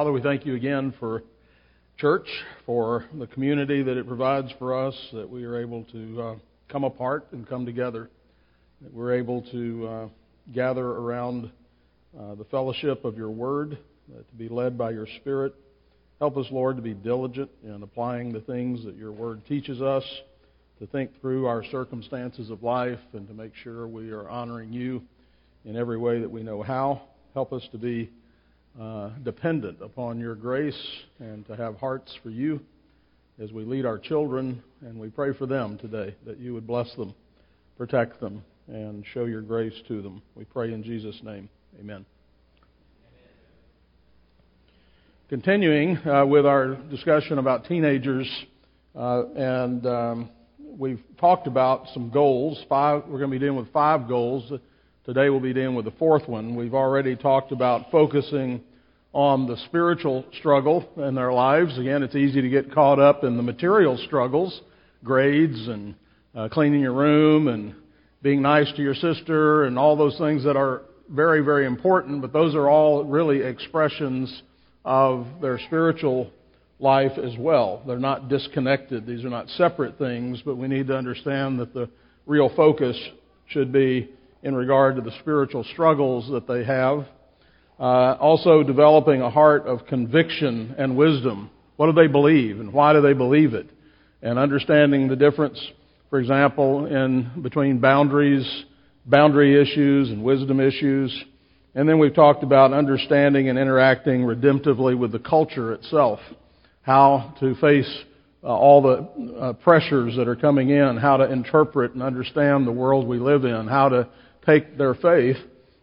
Father, we thank you again for church, for the community that it provides for us, that we are able to uh, come apart and come together, that we're able to uh, gather around uh, the fellowship of your word, to be led by your spirit. Help us, Lord, to be diligent in applying the things that your word teaches us, to think through our circumstances of life, and to make sure we are honoring you in every way that we know how. Help us to be uh, dependent upon your grace and to have hearts for you as we lead our children. And we pray for them today that you would bless them, protect them, and show your grace to them. We pray in Jesus' name. Amen. Continuing uh, with our discussion about teenagers, uh, and um, we've talked about some goals. Five, we're going to be dealing with five goals. Today we'll be dealing with the fourth one. We've already talked about focusing on the spiritual struggle in their lives. Again, it's easy to get caught up in the material struggles, grades and uh, cleaning your room and being nice to your sister and all those things that are very, very important, but those are all really expressions of their spiritual life as well. They're not disconnected. These are not separate things, but we need to understand that the real focus should be in regard to the spiritual struggles that they have. Uh, also, developing a heart of conviction and wisdom. What do they believe, and why do they believe it? And understanding the difference, for example, in between boundaries, boundary issues, and wisdom issues. And then we've talked about understanding and interacting redemptively with the culture itself, how to face uh, all the uh, pressures that are coming in, how to interpret and understand the world we live in, how to take their faith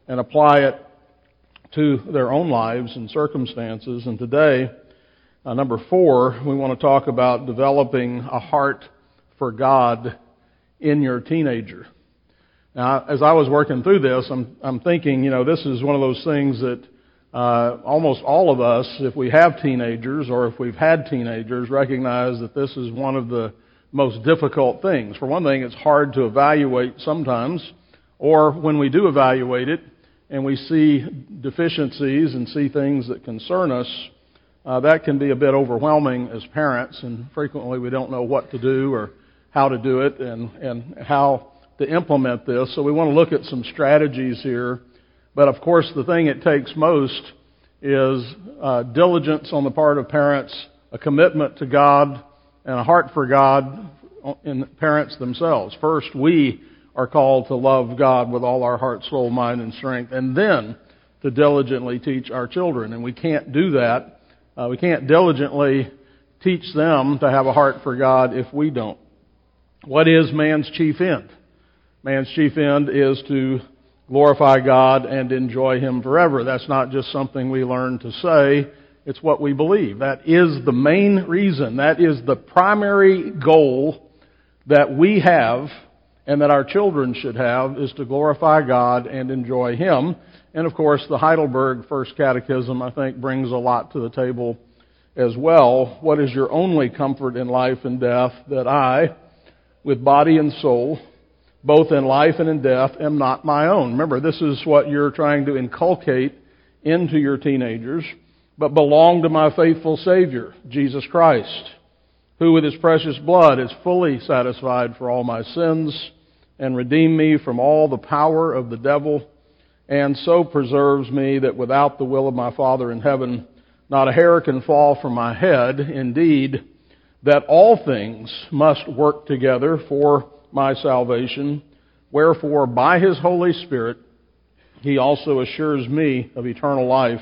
and apply it to their own lives and circumstances. And today, uh, number four, we want to talk about developing a heart for God in your teenager. Now, as I was working through this, I'm, I'm thinking, you know, this is one of those things that uh, almost all of us, if we have teenagers or if we've had teenagers, recognize that this is one of the most difficult things. For one thing, it's hard to evaluate sometimes or when we do evaluate it and we see deficiencies and see things that concern us, uh, that can be a bit overwhelming as parents, and frequently we don't know what to do or how to do it and, and how to implement this. So we want to look at some strategies here. But of course, the thing it takes most is uh, diligence on the part of parents, a commitment to God, and a heart for God in parents themselves. First, we are called to love God with all our heart, soul, mind, and strength, and then to diligently teach our children. And we can't do that. Uh, we can't diligently teach them to have a heart for God if we don't. What is man's chief end? Man's chief end is to glorify God and enjoy Him forever. That's not just something we learn to say. It's what we believe. That is the main reason. That is the primary goal that we have and that our children should have is to glorify God and enjoy Him. And of course, the Heidelberg First Catechism, I think, brings a lot to the table as well. What is your only comfort in life and death? That I, with body and soul, both in life and in death, am not my own. Remember, this is what you're trying to inculcate into your teenagers, but belong to my faithful Savior, Jesus Christ, who with his precious blood is fully satisfied for all my sins and redeem me from all the power of the devil, and so preserves me that without the will of my Father in heaven, not a hair can fall from my head. Indeed, that all things must work together for my salvation. Wherefore, by his Holy Spirit, he also assures me of eternal life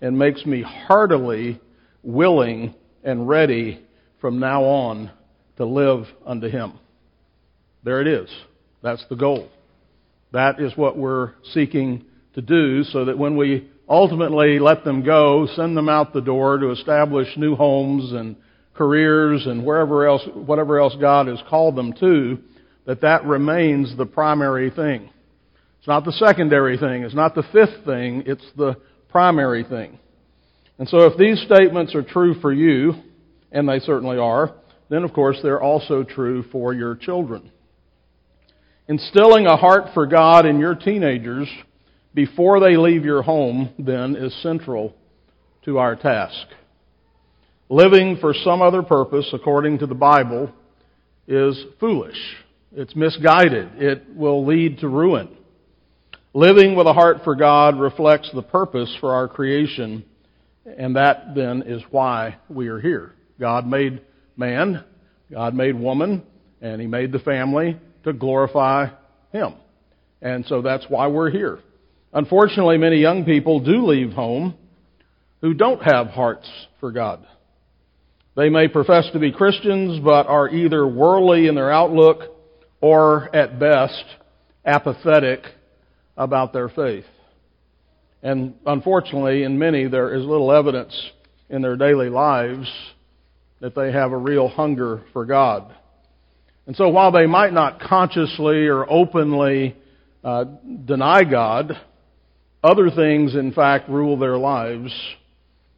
and makes me heartily willing and ready from now on to live unto him. There it is. That's the goal. That is what we're seeking to do so that when we ultimately let them go, send them out the door to establish new homes and careers and wherever else, whatever else God has called them to, that that remains the primary thing. It's not the secondary thing. It's not the fifth thing. It's the primary thing. And so if these statements are true for you, and they certainly are, then of course they're also true for your children. Instilling a heart for God in your teenagers before they leave your home, then, is central to our task. Living for some other purpose, according to the Bible, is foolish. It's misguided. It will lead to ruin. Living with a heart for God reflects the purpose for our creation, and that then is why we are here. God made man, God made woman, and He made the family to glorify Him. And so that's why we're here. Unfortunately, many young people do leave home who don't have hearts for God. They may profess to be Christians, but are either worldly in their outlook or, at best, apathetic about their faith. And unfortunately, in many, there is little evidence in their daily lives that they have a real hunger for God. And so while they might not consciously or openly uh, deny God, other things, in fact, rule their lives.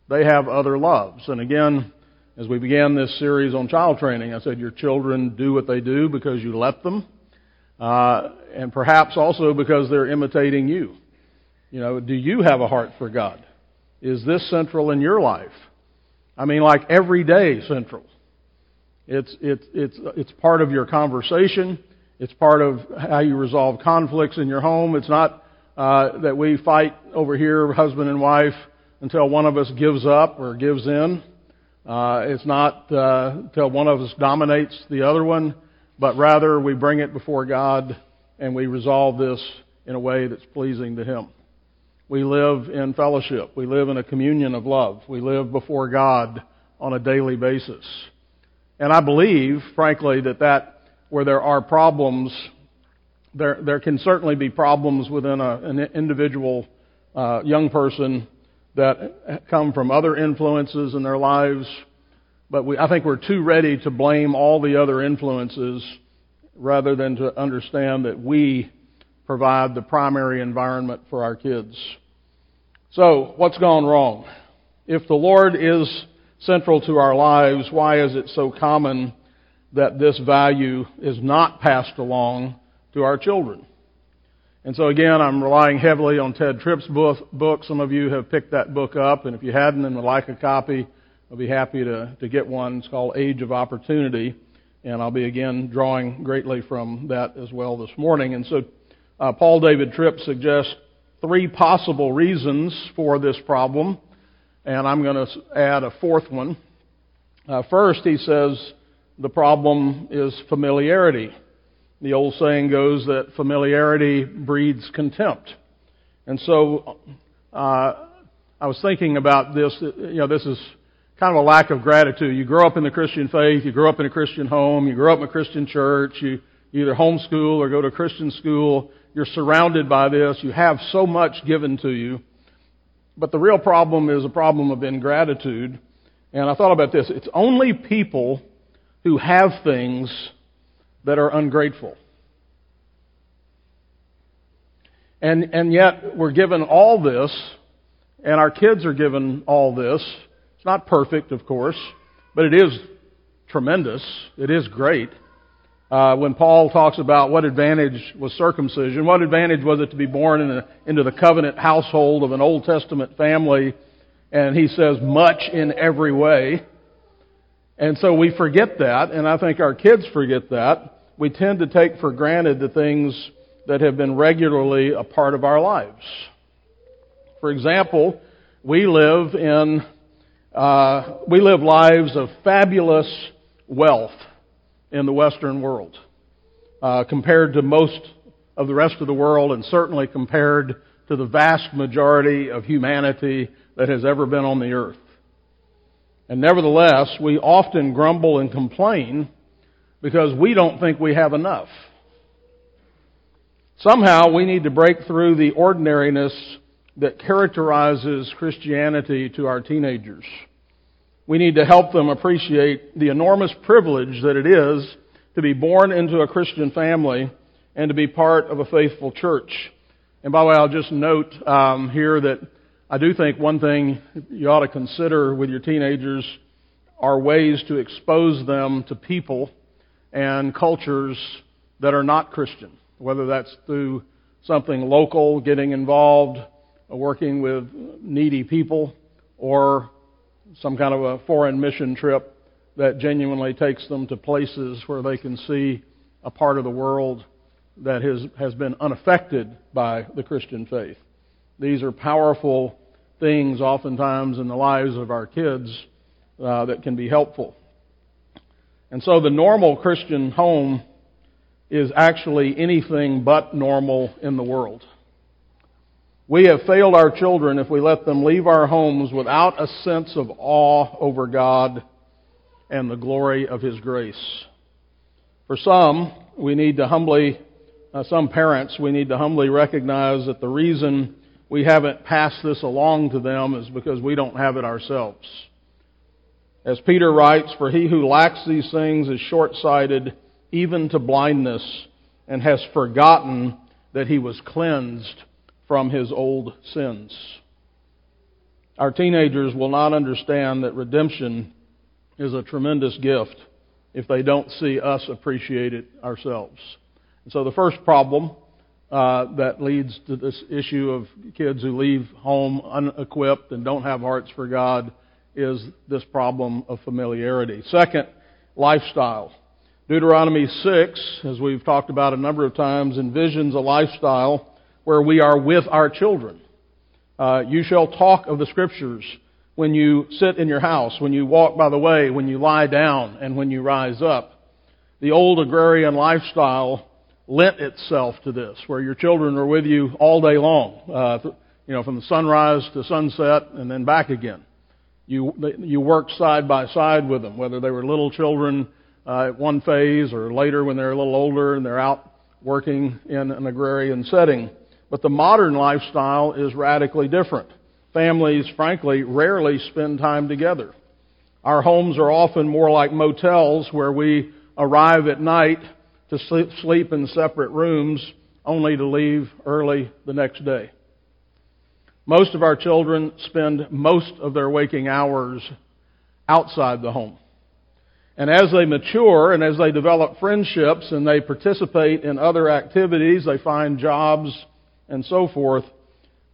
They have other loves. And again, as we began this series on child training, I said your children do what they do because you let them, uh, and perhaps also because they're imitating you. You know, do you have a heart for God? Is this central in your life? I mean, like every day central. It's, it's, it's, it's part of your conversation. It's part of how you resolve conflicts in your home. It's not uh, that we fight over here, husband and wife, until one of us gives up or gives in. Uh, it's not uh, until one of us dominates the other one, but rather we bring it before God and we resolve this in a way that's pleasing to Him. We live in fellowship. We live in a communion of love. We live before God on a daily basis. And I believe, frankly, that that where there are problems, there there can certainly be problems within a, an individual uh, young person that come from other influences in their lives, but we, I think we're too ready to blame all the other influences rather than to understand that we provide the primary environment for our kids. So, what's gone wrong? If the Lord is central to our lives, why is it so common that this value is not passed along to our children? And so again, I'm relying heavily on Ted Tripp's book. Some of you have picked that book up, and if you hadn't and would like a copy, I'll be happy to, to get one. It's called Age of Opportunity, and I'll be again drawing greatly from that as well this morning. And so uh, Paul David Tripp suggests three possible reasons for this problem, and I'm going to add a fourth one. Uh, first, he says the problem is familiarity. The old saying goes that familiarity breeds contempt. And so uh, I was thinking about this. You know, this is kind of a lack of gratitude. You grow up in the Christian faith, you grow up in a Christian home, you grow up in a Christian church, you either homeschool or go to a Christian school. You're surrounded by this. You have so much given to you. But the real problem is a problem of ingratitude. And I thought about this. It's only people who have things that are ungrateful. And, and yet we're given all this, and our kids are given all this. It's not perfect, of course, but it is tremendous. It is great. Uh, when Paul talks about what advantage was circumcision, what advantage was it to be born in a, into the covenant household of an Old Testament family? And he says, much in every way. And so we forget that, and I think our kids forget that we tend to take for granted the things that have been regularly a part of our lives. For example, we live in uh, we live lives of fabulous wealth in the Western world uh, compared to most of the rest of the world, and certainly compared to the vast majority of humanity that has ever been on the earth. And nevertheless, we often grumble and complain because we don't think we have enough. Somehow we need to break through the ordinariness that characterizes Christianity to our teenagers. We need to help them appreciate the enormous privilege that it is to be born into a Christian family and to be part of a faithful church. And by the way, I'll just note um, here that I do think one thing you ought to consider with your teenagers are ways to expose them to people and cultures that are not Christian, whether that's through something local, getting involved, working with needy people, or some kind of a foreign mission trip that genuinely takes them to places where they can see a part of the world that has, has been unaffected by the Christian faith. These are powerful things, oftentimes, in the lives of our kids uh, that can be helpful. And so the normal Christian home is actually anything but normal in the world. We have failed our children if we let them leave our homes without a sense of awe over God and the glory of His grace. For some, we need to humbly, uh, some parents, we need to humbly recognize that the reason we haven't passed this along to them is because we don't have it ourselves. As Peter writes, For he who lacks these things is short sighted, even to blindness, and has forgotten that he was cleansed from his old sins. Our teenagers will not understand that redemption is a tremendous gift if they don't see us appreciate it ourselves. And so the first problem uh, that leads to this issue of kids who leave home unequipped and don't have hearts for God is this problem of familiarity. Second, lifestyle. Deuteronomy 6, as we've talked about a number of times, envisions a lifestyle where we are with our children. Uh, you shall talk of the Scriptures when you sit in your house, when you walk by the way, when you lie down, and when you rise up. The old agrarian lifestyle lent itself to this, where your children are with you all day long, uh, you know, from the sunrise to sunset and then back again. You you work side by side with them, whether they were little children uh, at one phase or later when they're a little older and they're out working in an agrarian setting. But the modern lifestyle is radically different. Families, frankly, rarely spend time together. Our homes are often more like motels where we arrive at night to sleep in separate rooms only to leave early the next day. Most of our children spend most of their waking hours outside the home. And as they mature and as they develop friendships and they participate in other activities, they find jobs and so forth,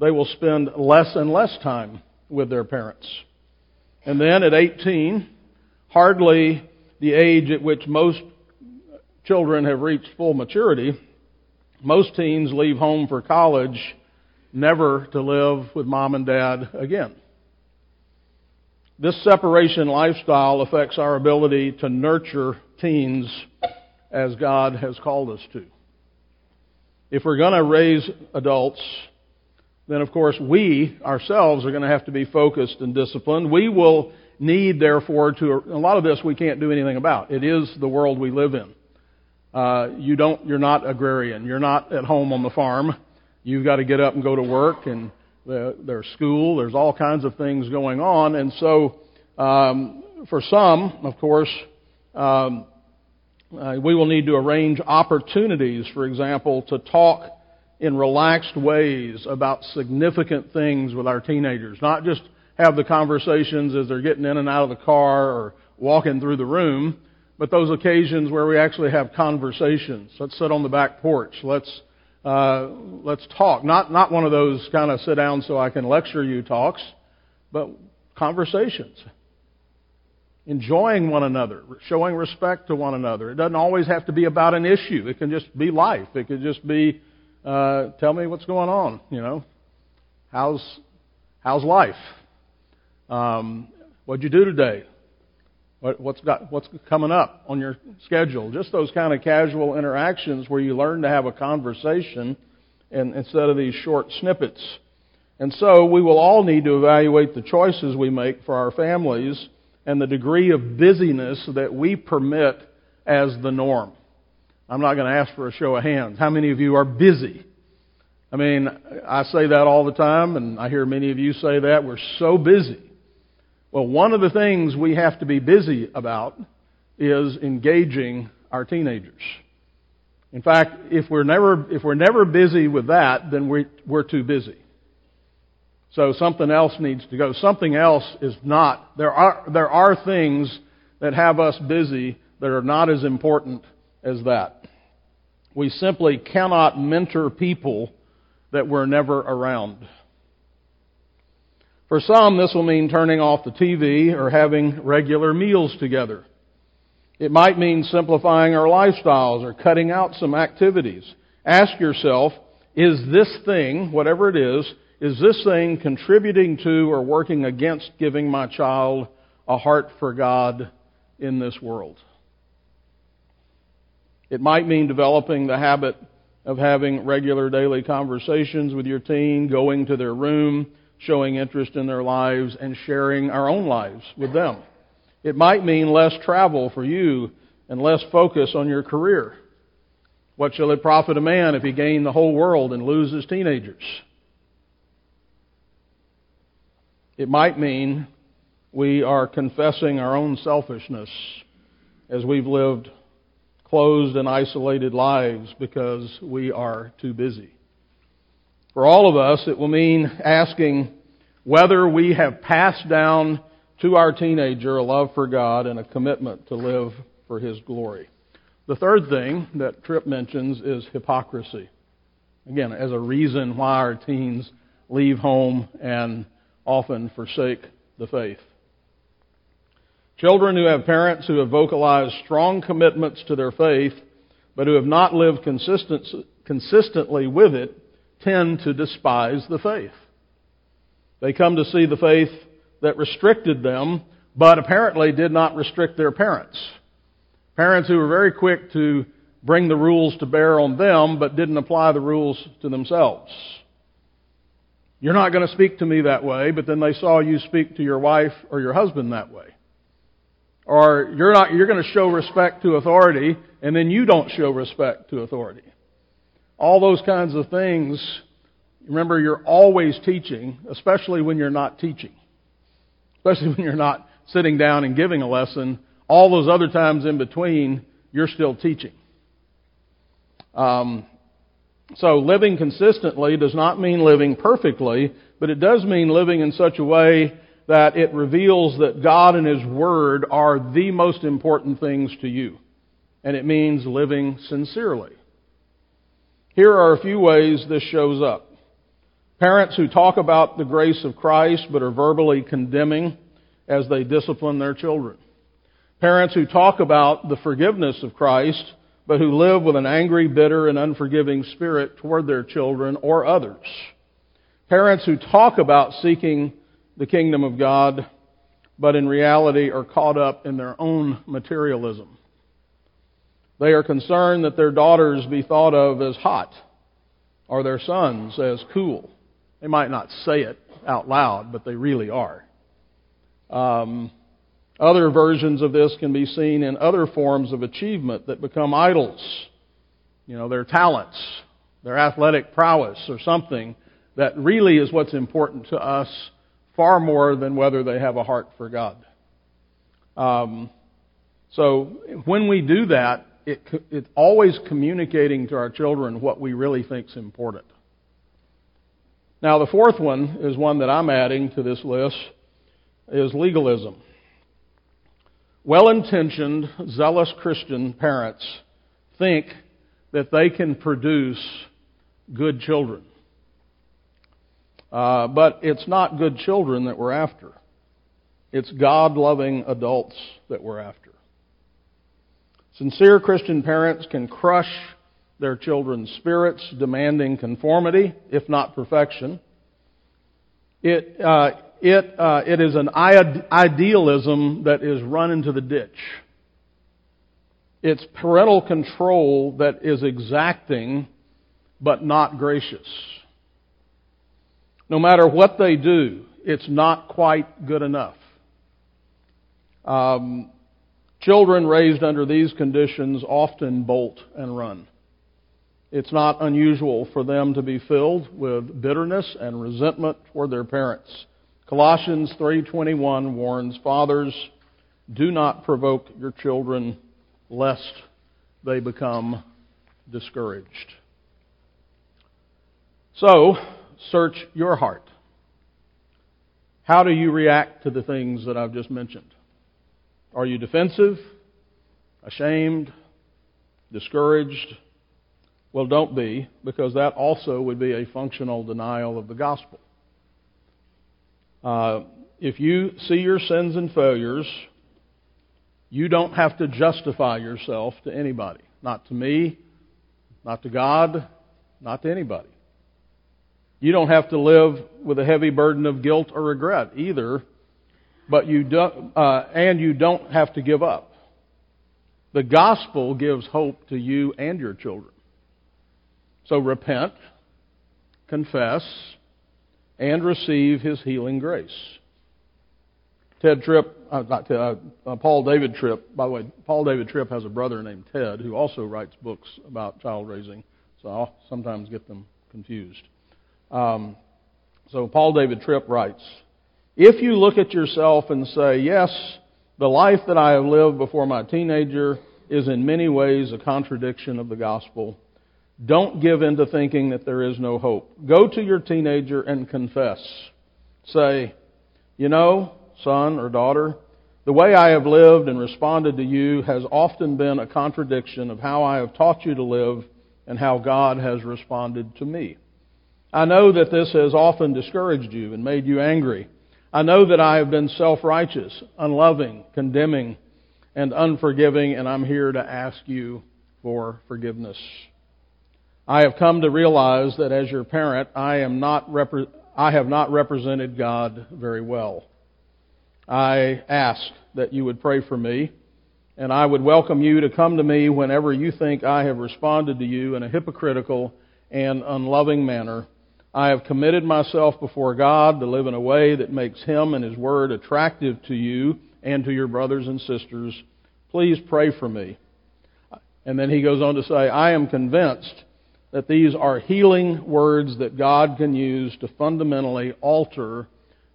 they will spend less and less time with their parents. And then at 18, hardly the age at which most children have reached full maturity, most teens leave home for college never to live with mom and dad again. This separation lifestyle affects our ability to nurture teens as God has called us to. If we're going to raise adults, then of course we ourselves are going to have to be focused and disciplined. We will need, therefore, to a lot of this we can't do anything about. It is the world we live in. Uh, you don't, you're not agrarian. You're not at home on the farm. You've got to get up and go to work, and there's school. There's all kinds of things going on, and so um, for some, of course, um, uh, we will need to arrange opportunities, for example, to talk in relaxed ways about significant things with our teenagers. Not just have the conversations as they're getting in and out of the car or walking through the room, but those occasions where we actually have conversations. Let's sit on the back porch. Let's uh, let's talk. Not not one of those kind of sit down so I can lecture you talks, but conversations. Enjoying one another, showing respect to one another. It doesn't always have to be about an issue. It can just be life. It could just be, uh, tell me what's going on. You know, how's how's life? Um, what'd you do today? What, what's got what's coming up on your schedule? Just those kind of casual interactions where you learn to have a conversation, and instead of these short snippets. And so we will all need to evaluate the choices we make for our families and the degree of busyness that we permit as the norm. I'm not going to ask for a show of hands. How many of you are busy? I mean, I say that all the time, and I hear many of you say that. We're so busy. Well, one of the things we have to be busy about is engaging our teenagers. In fact, if we're never, if we're never busy with that, then we, we're too busy. So something else needs to go. Something else is not. There are, there are things that have us busy that are not as important as that. We simply cannot mentor people that we're never around. For some, this will mean turning off the TV or having regular meals together. It might mean simplifying our lifestyles or cutting out some activities. Ask yourself, is this thing, whatever it is, is this thing contributing to or working against giving my child a heart for God in this world? It might mean developing the habit of having regular daily conversations with your teen, going to their room, showing interest in their lives, and sharing our own lives with them. It might mean less travel for you and less focus on your career. What shall it profit a man if he gain the whole world and lose his teenagers? It might mean we are confessing our own selfishness as we've lived closed and isolated lives because we are too busy. For all of us, it will mean asking whether we have passed down to our teenager a love for God and a commitment to live for His glory. The third thing that Tripp mentions is hypocrisy. Again, as a reason why our teens leave home and often forsake the faith. Children who have parents who have vocalized strong commitments to their faith, but who have not lived consistent, consistently with it, tend to despise the faith. They come to see the faith that restricted them, but apparently did not restrict their parents. Parents who were very quick to bring the rules to bear on them, but didn't apply the rules to themselves. You're not going to speak to me that way, but then they saw you speak to your wife or your husband that way. Or you're not, you're going to show respect to authority and then you don't show respect to authority. All those kinds of things, remember you're always teaching, especially when you're not teaching. Especially when you're not sitting down and giving a lesson. All those other times in between, you're still teaching. Um, so living consistently does not mean living perfectly, but it does mean living in such a way that it reveals that God and His Word are the most important things to you. And it means living sincerely. Here are a few ways this shows up. Parents who talk about the grace of Christ but are verbally condemning as they discipline their children. Parents who talk about the forgiveness of Christ but who live with an angry, bitter, and unforgiving spirit toward their children or others. Parents who talk about seeking the kingdom of God, but in reality are caught up in their own materialism. They are concerned that their daughters be thought of as hot or their sons as cool. They might not say it out loud, but they really are. Um, other versions of this can be seen in other forms of achievement that become idols. You know, their talents, their athletic prowess, or something that really is what's important to us far more than whether they have a heart for God. Um, so when we do that, it, it's always communicating to our children what we really think is important. Now, the fourth one is one that I'm adding to this list is legalism. Well intentioned, zealous Christian parents think that they can produce good children. Uh, but it's not good children that we're after. It's God loving adults that we're after. Sincere Christian parents can crush their children's spirits, demanding conformity, if not perfection. It, uh, it, uh, it is an idealism that is run into the ditch. It's parental control that is exacting but not gracious. No matter what they do, it's not quite good enough. Um, children raised under these conditions often bolt and run. It's not unusual for them to be filled with bitterness and resentment toward their parents. Colossians 3:21 warns fathers, do not provoke your children lest they become discouraged. So, search your heart. How do you react to the things that I've just mentioned? Are you defensive, ashamed, discouraged? Well, don't be, because that also would be a functional denial of the gospel. Uh, if you see your sins and failures, you don't have to justify yourself to anybody. Not to me, not to God, not to anybody. You don't have to live with a heavy burden of guilt or regret either, but you do, uh, and you don't have to give up. The gospel gives hope to you and your children. So repent, confess, and receive his healing grace. Ted Tripp, uh, not Ted, uh, uh, Paul David Tripp, by the way, Paul David Tripp has a brother named Ted who also writes books about child raising, so I'll sometimes get them confused. Um, so Paul David Tripp writes, if you look at yourself and say, yes, the life that I have lived before my teenager is in many ways a contradiction of the gospel, don't give in to thinking that there is no hope. Go to your teenager and confess. Say, you know, son or daughter, the way I have lived and responded to you has often been a contradiction of how I have taught you to live and how God has responded to me. I know that this has often discouraged you and made you angry. I know that I have been self-righteous, unloving, condemning, and unforgiving, and I'm here to ask you for forgiveness. I have come to realize that as your parent, I am not repre- I have not represented God very well. I ask that you would pray for me, and I would welcome you to come to me whenever you think I have responded to you in a hypocritical and unloving manner. I have committed myself before God to live in a way that makes Him and His Word attractive to you and to your brothers and sisters. Please pray for me. And then he goes on to say, I am convinced that these are healing words that God can use to fundamentally alter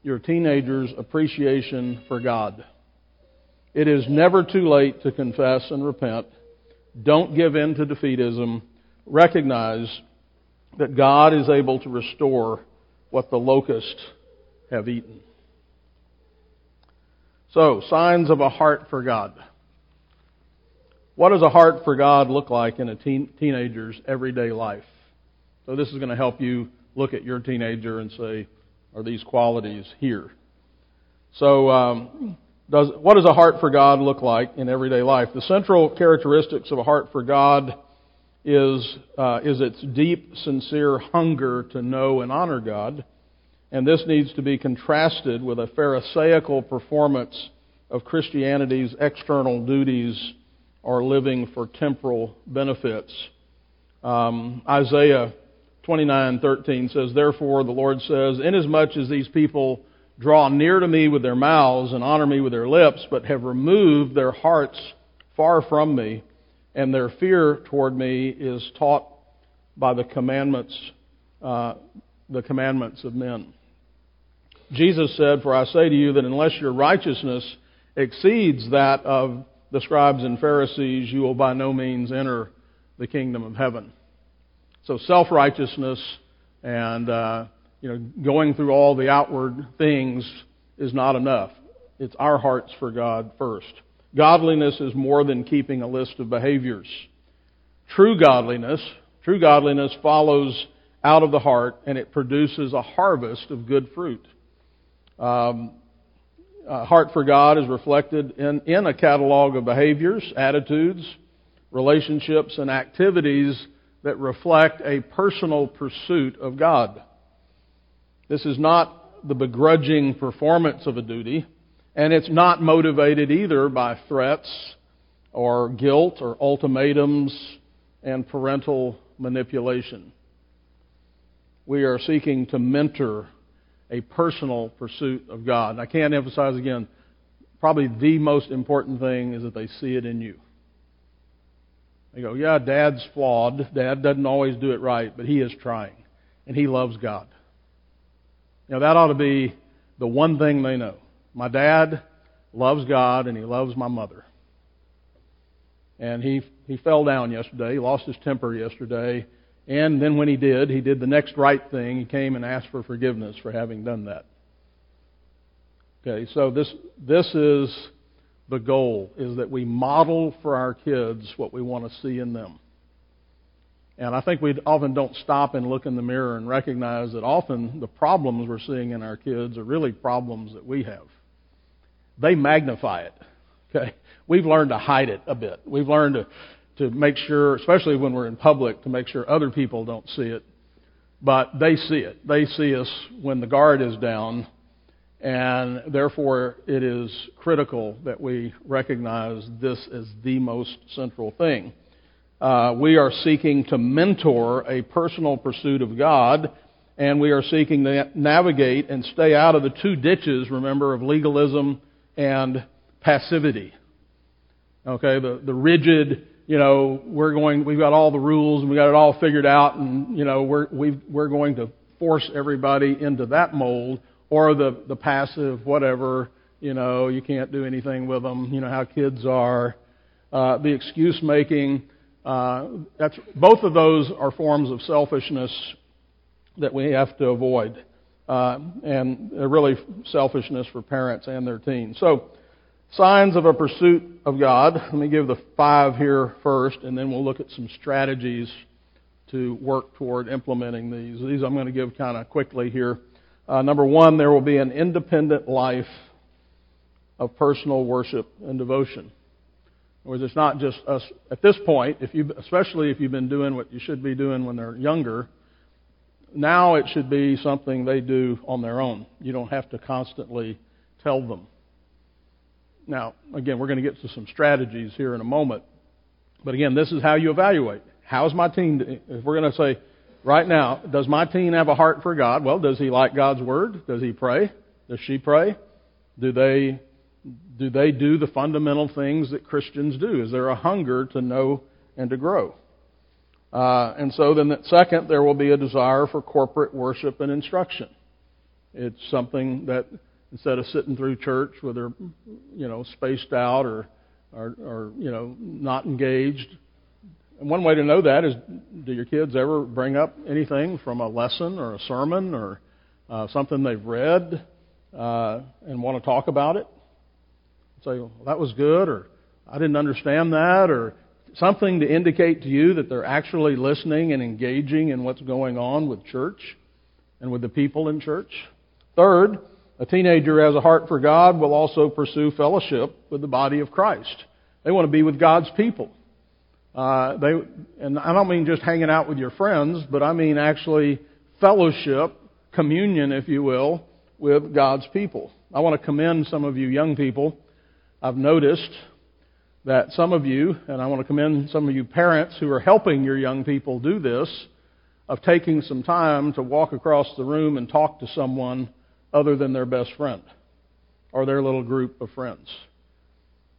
your teenager's appreciation for God. It is never too late to confess and repent. Don't give in to defeatism. Recognize that God is able to restore what the locusts have eaten. So, signs of a heart for God. What does a heart for God look like in a teen, teenager's everyday life? So, this is going to help you look at your teenager and say, are these qualities here? So, um, does, what does a heart for God look like in everyday life? The central characteristics of a heart for God is, uh, is its deep, sincere hunger to know and honor God. And this needs to be contrasted with a Pharisaical performance of Christianity's external duties or living for temporal benefits. Um, Isaiah 29:13 says, "Therefore the Lord says, inasmuch as these people draw near to me with their mouths and honor me with their lips, but have removed their hearts far from me, and their fear toward me is taught by the commandments, uh, the commandments of men." Jesus said, "For I say to you that unless your righteousness exceeds that of the scribes and Pharisees, you will by no means enter the kingdom of heaven." So self-righteousness and uh, you know going through all the outward things is not enough. It's our hearts for God first. Godliness is more than keeping a list of behaviors. True godliness, true godliness follows out of the heart and it produces a harvest of good fruit. Um, uh, heart for God is reflected in, in a catalog of behaviors, attitudes, relationships, and activities that reflect a personal pursuit of God. This is not the begrudging performance of a duty, and it's not motivated either by threats or guilt or ultimatums and parental manipulation. We are seeking to mentor a personal pursuit of God. And I can't emphasize again, probably the most important thing is that they see it in you. They go, yeah, dad's flawed. Dad doesn't always do it right, but he is trying. And he loves God. Now that ought to be the one thing they know. My dad loves God and he loves my mother. And he, he fell down yesterday. He lost his temper yesterday. And then when he did, he did the next right thing. He came and asked for forgiveness for having done that. Okay, so this, this is the goal, is that we model for our kids what we want to see in them. And I think we often don't stop and look in the mirror and recognize that often the problems we're seeing in our kids are really problems that we have. They magnify it. Okay? We've learned to hide it a bit. We've learned to, to make sure, especially when we're in public, to make sure other people don't see it. But they see it. They see us when the guard is down, and therefore it is critical that we recognize this as the most central thing. Uh, we are seeking to mentor a personal pursuit of God, and we are seeking to navigate and stay out of the two ditches, remember, of legalism and passivity. Okay, the, the rigid, you know, we're going, we've got all the rules and we got it all figured out and, you know, we're, we we're going to force everybody into that mold or the, the passive, whatever, you know, you can't do anything with them, you know, how kids are, uh, the excuse making, uh, that's, both of those are forms of selfishness that we have to avoid. Uh, and really selfishness for parents and their teens. So, Signs of a pursuit of God. Let me give the five here first, and then we'll look at some strategies to work toward implementing these. These I'm going to give kind of quickly here. Uh, number one, there will be an independent life of personal worship and devotion. Where it's not just us at this point, if you, especially if you've been doing what you should be doing when they're younger. Now it should be something they do on their own. You don't have to constantly tell them. Now, again, we're going to get to some strategies here in a moment. But again, this is how you evaluate. How's my teen? If we're going to say, right now, does my teen have a heart for God? Well, does he like God's word? Does he pray? Does she pray? Do they do they do the fundamental things that Christians do? Is there a hunger to know and to grow? Uh, and so then, second, there will be a desire for corporate worship and instruction. It's something that instead of sitting through church where they're, you know, spaced out or, or, or you know, not engaged. And one way to know that is, do your kids ever bring up anything from a lesson or a sermon or uh, something they've read uh, and want to talk about it? Say, well, that was good, or I didn't understand that, or something to indicate to you that they're actually listening and engaging in what's going on with church and with the people in church. Third, a teenager who has a heart for God will also pursue fellowship with the body of Christ. They want to be with God's people. Uh, they, and I don't mean just hanging out with your friends, but I mean actually fellowship, communion, if you will, with God's people. I want to commend some of you young people. I've noticed that some of you, and I want to commend some of you parents who are helping your young people do this, of taking some time to walk across the room and talk to someone other than their best friend or their little group of friends.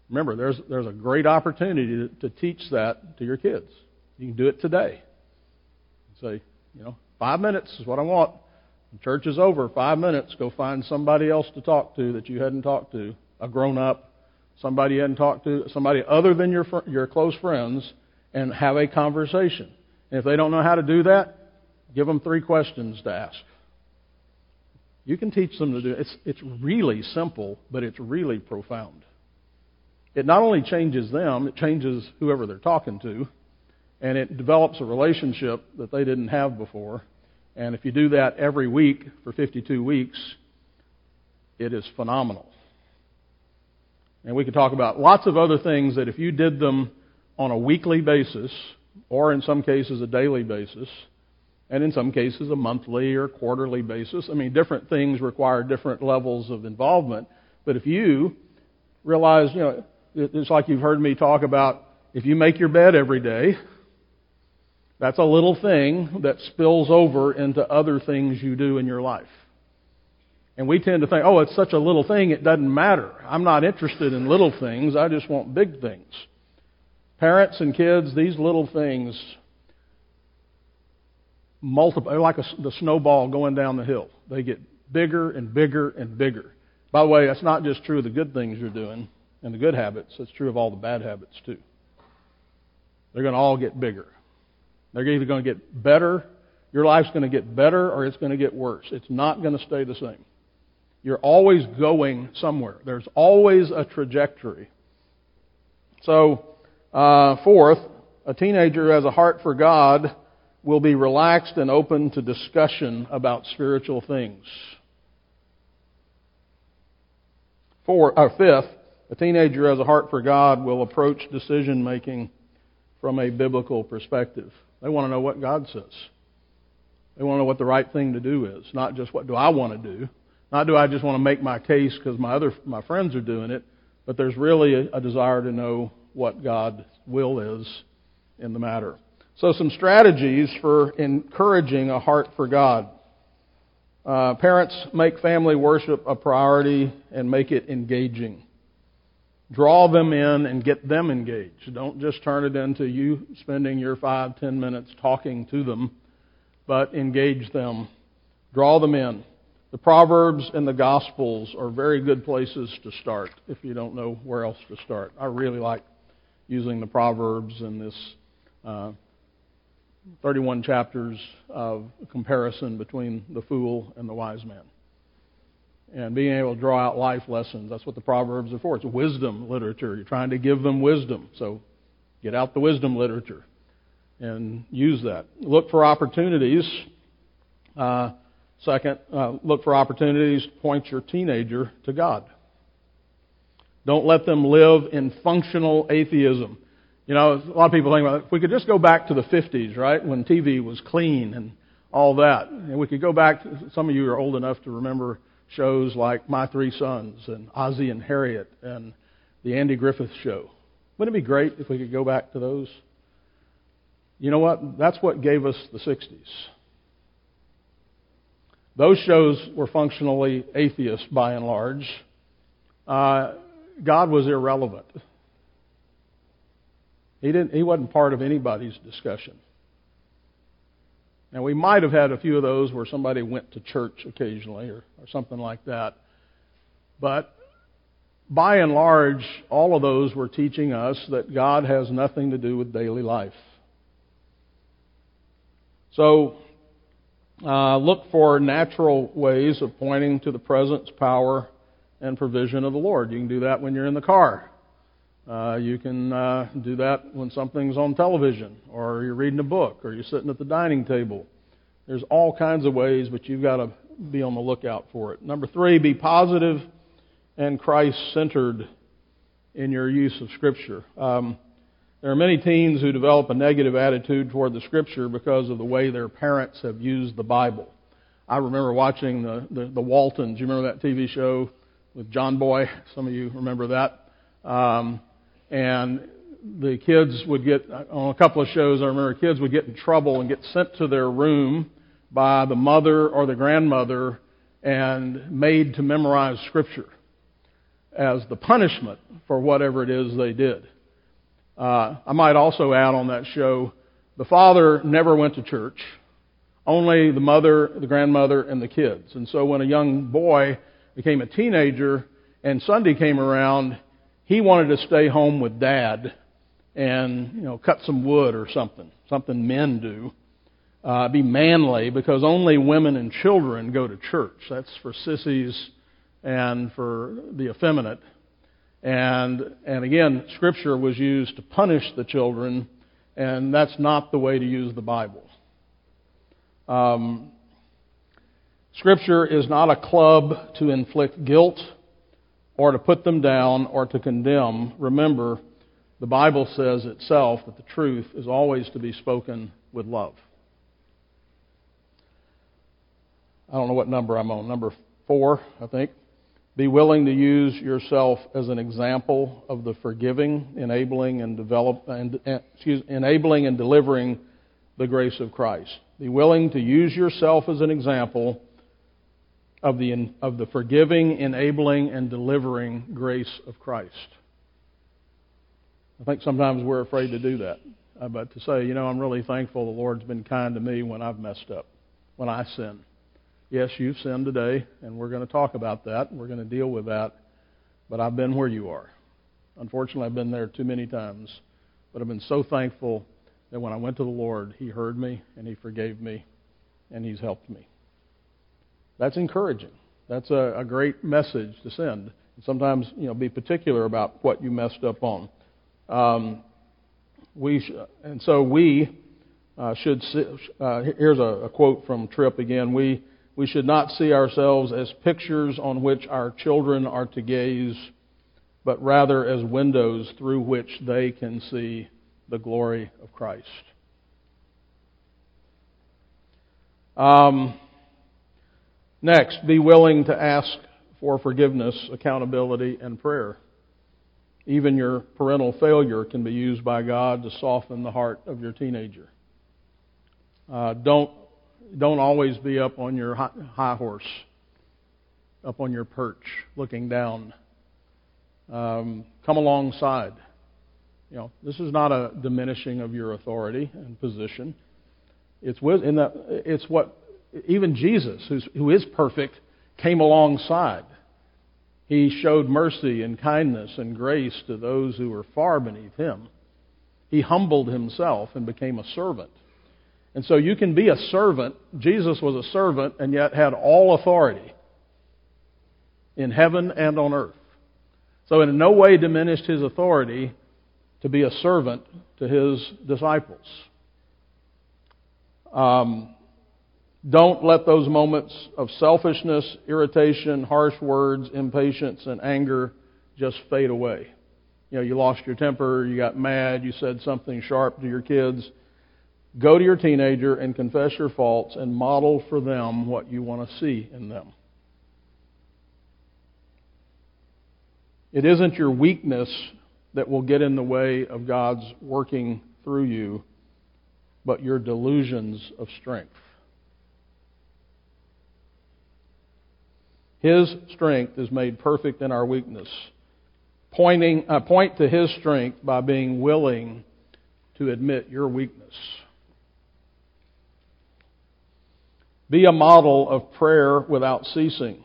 Remember, there's, there's a great opportunity to, to teach that to your kids. You can do it today. Say, you know, five minutes is what I want. Church is over. Five minutes. Go find somebody else to talk to that you hadn't talked to, a grown up, somebody you hadn't talked to, somebody other than your your close friends, and have a conversation. And if they don't know how to do that, give them three questions to ask. You can teach them to do it. It's, it's really simple, but it's really profound. It not only changes them, it changes whoever they're talking to, and it develops a relationship that they didn't have before. And if you do that every week for 52 weeks, it is phenomenal. And we could talk about lots of other things that if you did them on a weekly basis, or in some cases a daily basis, and in some cases a monthly or quarterly basis. I mean, different things require different levels of involvement. But if you realize, you know, it's like you've heard me talk about if you make your bed every day, that's a little thing that spills over into other things you do in your life. And we tend to think, oh, it's such a little thing, it doesn't matter. I'm not interested in little things, I just want big things. Parents and kids, these little things multiply, like a, the snowball going down the hill. They get bigger and bigger and bigger. By the way, that's not just true of the good things you're doing and the good habits, it's true of all the bad habits too. They're going to all get bigger. They're either going to get better, your life's going to get better, or it's going to get worse. It's not going to stay the same. You're always going somewhere, there's always a trajectory. So, uh, fourth, a teenager who has a heart for God will be relaxed and open to discussion about spiritual things. Four, or fifth, a teenager who has a heart for God will approach decision making from a biblical perspective. They want to know what God says. They want to know what the right thing to do is, not just what do I want to do. Not do I just want to make my case because my other my friends are doing it, but there's really a, a desire to know what God's will is in the matter. So some strategies for encouraging a heart for God. Uh, parents make family worship a priority and make it engaging. Draw them in and get them engaged. Don't just turn it into you spending your five, ten minutes talking to them, but engage them. Draw them in. The Proverbs and the Gospels are very good places to start if you don't know where else to start. I really like using the Proverbs and this uh, 31 chapters of comparison between the fool and the wise man and being able to draw out life lessons. That's what the Proverbs are for. It's wisdom literature. You're trying to give them wisdom. So get out the wisdom literature and use that. Look for opportunities. Uh, second, uh, look for opportunities to point your teenager to God. Don't let them live in functional atheism. You know, a lot of people think about if we could just go back to the 50s, right, when TV was clean and all that, and we could go back. Some of you are old enough to remember shows like My Three Sons and Ozzie and Harriet and the Andy Griffith Show. Wouldn't it be great if we could go back to those? You know what? That's what gave us the 60s. Those shows were functionally atheist by and large. Uh, God was irrelevant. He didn't. He wasn't part of anybody's discussion. Now, we might have had a few of those where somebody went to church occasionally or, or something like that. But by and large, all of those were teaching us that God has nothing to do with daily life. So, uh, look for natural ways of pointing to the presence, power, and provision of the Lord. You can do that when you're in the car. Uh, you can uh, do that when something's on television, or you're reading a book, or you're sitting at the dining table. There's all kinds of ways, but you've got to be on the lookout for it. Number three, be positive and Christ centered in your use of Scripture. Um, there are many teens who develop a negative attitude toward the Scripture because of the way their parents have used the Bible. I remember watching the, the, the Waltons. You remember that TV show with John Boy? Some of you remember that. Um, and the kids would get on a couple of shows. I remember kids would get in trouble and get sent to their room by the mother or the grandmother and made to memorize scripture as the punishment for whatever it is they did. Uh, I might also add on that show, the father never went to church. Only the mother, the grandmother, and the kids. And so when a young boy became a teenager and Sunday came around, he wanted to stay home with dad and you know cut some wood or something, something men do. Uh, be manly because only women and children go to church. That's for sissies and for the effeminate. And and again, Scripture was used to punish the children, and that's not the way to use the Bible. Um, scripture is not a club to inflict guilt or to put them down or to condemn. Remember, the Bible says itself that the truth is always to be spoken with love. I don't know what number I'm on. Number four, I think. Be willing to use yourself as an example of the forgiving, enabling, and develop, and, excuse, enabling and delivering the grace of Christ. Be willing to use yourself as an example of the, of the forgiving, enabling, and delivering grace of Christ. I think sometimes we're afraid to do that. Uh, but to say, you know, I'm really thankful the Lord's been kind to me when I've messed up, when I sin. Yes, you've sinned today, and we're going to talk about that. We're going to deal with that. But I've been where you are. Unfortunately, I've been there too many times. But I've been so thankful that when I went to the Lord, He heard me and He forgave me and He's helped me. That's encouraging. That's a, a great message to send. And Sometimes, you know, be particular about what you messed up on. Um, we sh- and so we uh, should see, uh, here's a, a quote from Tripp again. We we should not see ourselves as pictures on which our children are to gaze, but rather as windows through which they can see the glory of Christ. Um, next, be willing to ask for forgiveness, accountability, and prayer. Even your parental failure can be used by God to soften the heart of your teenager. Uh, don't don't always be up on your high horse, up on your perch, looking down. Um, come alongside. You know, this is not a diminishing of your authority and position. It's in that it's what even Jesus, who's, who is perfect, came alongside. He showed mercy and kindness and grace to those who were far beneath him. He humbled himself and became a servant. And so you can be a servant. Jesus was a servant and yet had all authority in heaven and on earth. So in no way diminished his authority to be a servant to his disciples. Um, don't let those moments of selfishness, irritation, harsh words, impatience, and anger just fade away. You know, you lost your temper, you got mad, you said something sharp to your kids. Go to your teenager and confess your faults and model for them what you want to see in them. It isn't your weakness that will get in the way of God's working through you, but your delusions of strength. His strength is made perfect in our weakness. Pointing, uh, point to His strength by being willing to admit your weakness. Be a model of prayer without ceasing.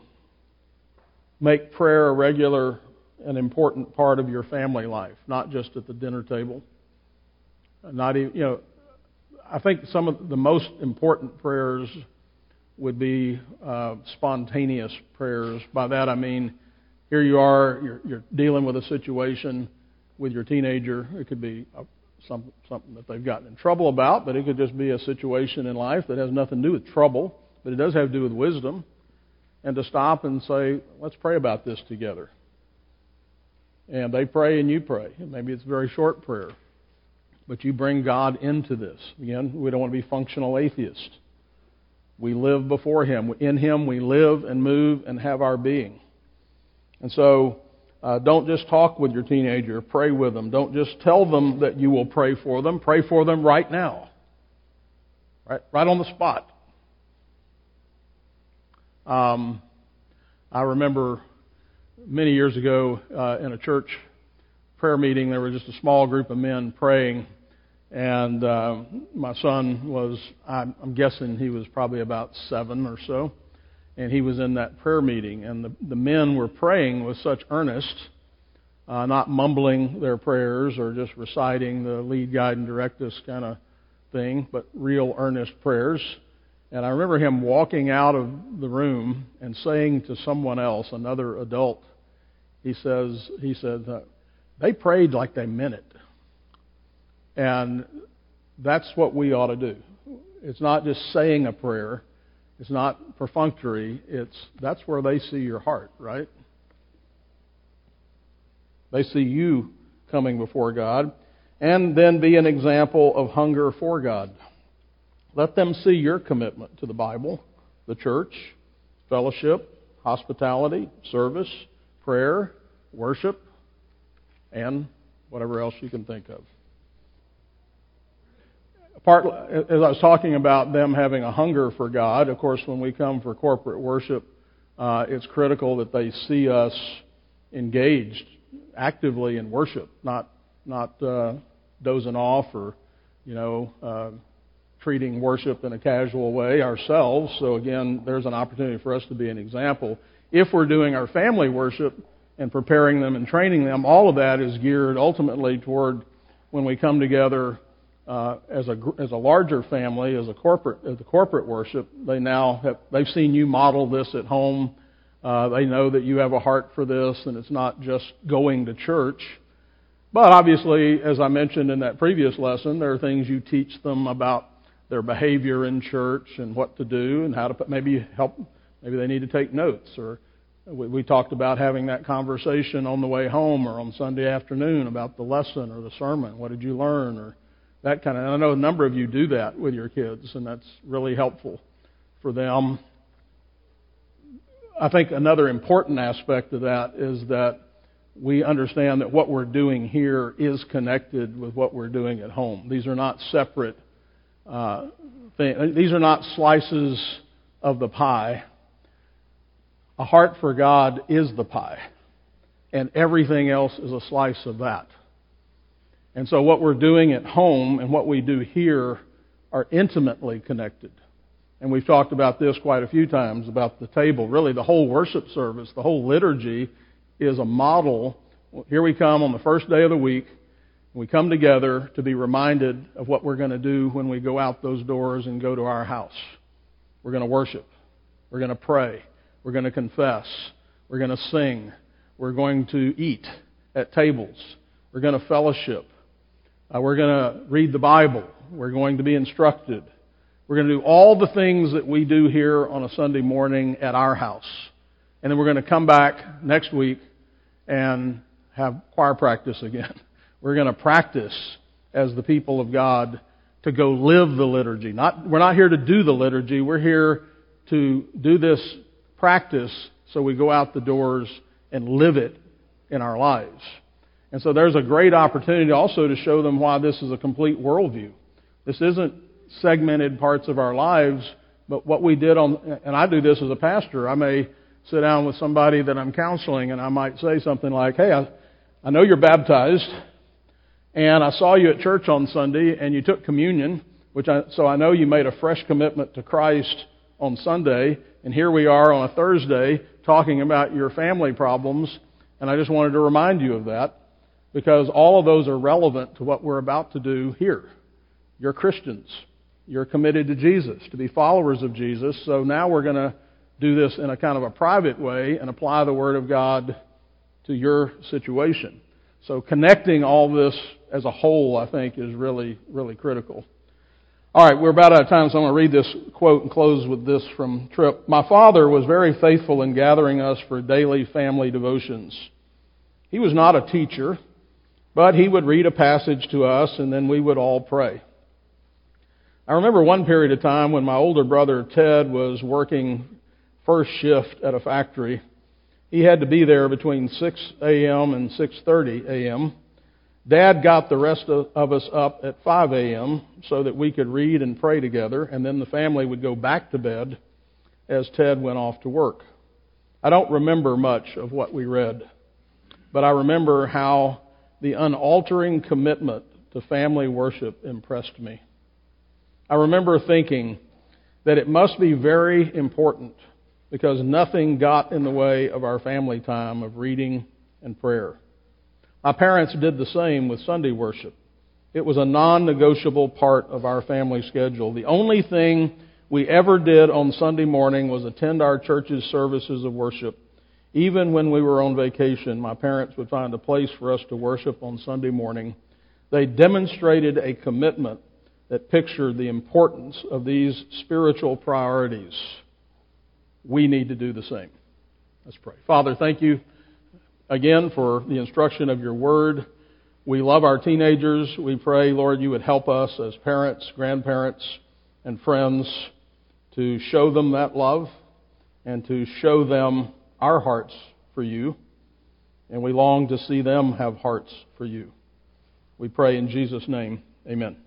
Make prayer a regular and important part of your family life, not just at the dinner table. Not even, you know, I think some of the most important prayers would be uh, spontaneous prayers. By that I mean, here you are, you're, you're dealing with a situation with your teenager. It could be a, some, something that they've gotten in trouble about, but it could just be a situation in life that has nothing to do with trouble, but it does have to do with wisdom. And to stop and say, let's pray about this together. And they pray and you pray. Maybe it's a very short prayer. But you bring God into this. Again, we don't want to be functional atheists. We live before Him. In Him we live and move and have our being. And so, uh, don't just talk with your teenager, pray with them. Don't just tell them that you will pray for them. Pray for them right now. Right, right on the spot. Um, I remember many years ago uh, in a church prayer meeting, there was just a small group of men praying and uh, my son was, I'm, guessing he was probably about seven or so. And he was in that prayer meeting. And the, the men were praying with such earnest, uh, not mumbling their prayers or just reciting the lead, guide, and direct us kind of thing, but real earnest prayers. And I remember him walking out of the room and saying to someone else, another adult, he says, he said, they prayed like they meant it. And that's what we ought to do. It's not just saying a prayer. It's not perfunctory. It's that's where they see your heart, right? They see you coming before God and then be an example of hunger for God. Let them see your commitment to the Bible, the church, fellowship, hospitality, service, prayer, worship, and whatever else you can think of part, as I was talking about them having a hunger for God, of course, when we come for corporate worship, uh, it's critical that they see us engaged actively in worship, not not uh, dozing off or you know uh, treating worship in a casual way ourselves. So again, there's an opportunity for us to be an example. If we're doing our family worship and preparing them and training them, all of that is geared ultimately toward when we come together uh, as a as a larger family, as a corporate as the corporate worship, they now have they've seen you model this at home. Uh, they know that you have a heart for this, and it's not just going to church. But obviously, as I mentioned in that previous lesson, there are things you teach them about their behavior in church and what to do and how to maybe help. Maybe they need to take notes or we, we talked about having that conversation on the way home or on Sunday afternoon about the lesson or the sermon. What did you learn or that kind of. I know a number of you do that with your kids, and that's really helpful for them. I think another important aspect of that is that we understand that what we're doing here is connected with what we're doing at home. These are not separate uh, things. These are not slices of the pie. A heart for God is the pie, and everything else is a slice of that. And so what we're doing at home and what we do here are intimately connected. And we've talked about this quite a few times about the table. Really, the whole worship service, the whole liturgy is a model. Here we come on the first day of the week. We come together to be reminded of what we're going to do when we go out those doors and go to our house. We're going to worship. We're going to pray. We're going to confess. We're going to sing. We're going to eat at tables. We're going to fellowship. Uh, we're going to read the Bible. We're going to be instructed. We're going to do all the things that we do here on a Sunday morning at our house. And then we're going to come back next week and have choir practice again. We're going to practice as the people of God to go live the liturgy. Not, we're not here to do the liturgy. We're here to do this practice so we go out the doors and live it in our lives. And so there's a great opportunity also to show them why this is a complete worldview. This isn't segmented parts of our lives, but what we did on, and I do this as a pastor, I may sit down with somebody that I'm counseling and I might say something like, hey, I, I know you're baptized and I saw you at church on Sunday and you took communion, which I, so I know you made a fresh commitment to Christ on Sunday and here we are on a Thursday talking about your family problems and I just wanted to remind you of that because all of those are relevant to what we're about to do here. You're Christians. You're committed to Jesus, to be followers of Jesus. So now we're going to do this in a kind of a private way and apply the Word of God to your situation. So connecting all this as a whole, I think, is really, really critical. All right, we're about out of time, so I'm going to read this quote and close with this from Tripp. My father was very faithful in gathering us for daily family devotions. He was not a teacher. But he would read a passage to us and then we would all pray. I remember one period of time when my older brother Ted was working first shift at a factory. He had to be there between 6 a.m. and 6:30 a.m. Dad got the rest of us up at 5 a.m. so that we could read and pray together, and then the family would go back to bed as Ted went off to work. I don't remember much of what we read, but I remember how the unaltering commitment to family worship impressed me. I remember thinking that it must be very important because nothing got in the way of our family time of reading and prayer. My parents did the same with Sunday worship. It was a non negotiable part of our family schedule. The only thing we ever did on Sunday morning was attend our church's services of worship even when we were on vacation, my parents would find a place for us to worship on Sunday morning. They demonstrated a commitment that pictured the importance of these spiritual priorities. We need to do the same. Let's pray. Father, thank you again for the instruction of your word. We love our teenagers. We pray, Lord, you would help us as parents, grandparents, and friends to show them that love and to show them our hearts for you, and we long to see them have hearts for you. We pray in Jesus' name. Amen.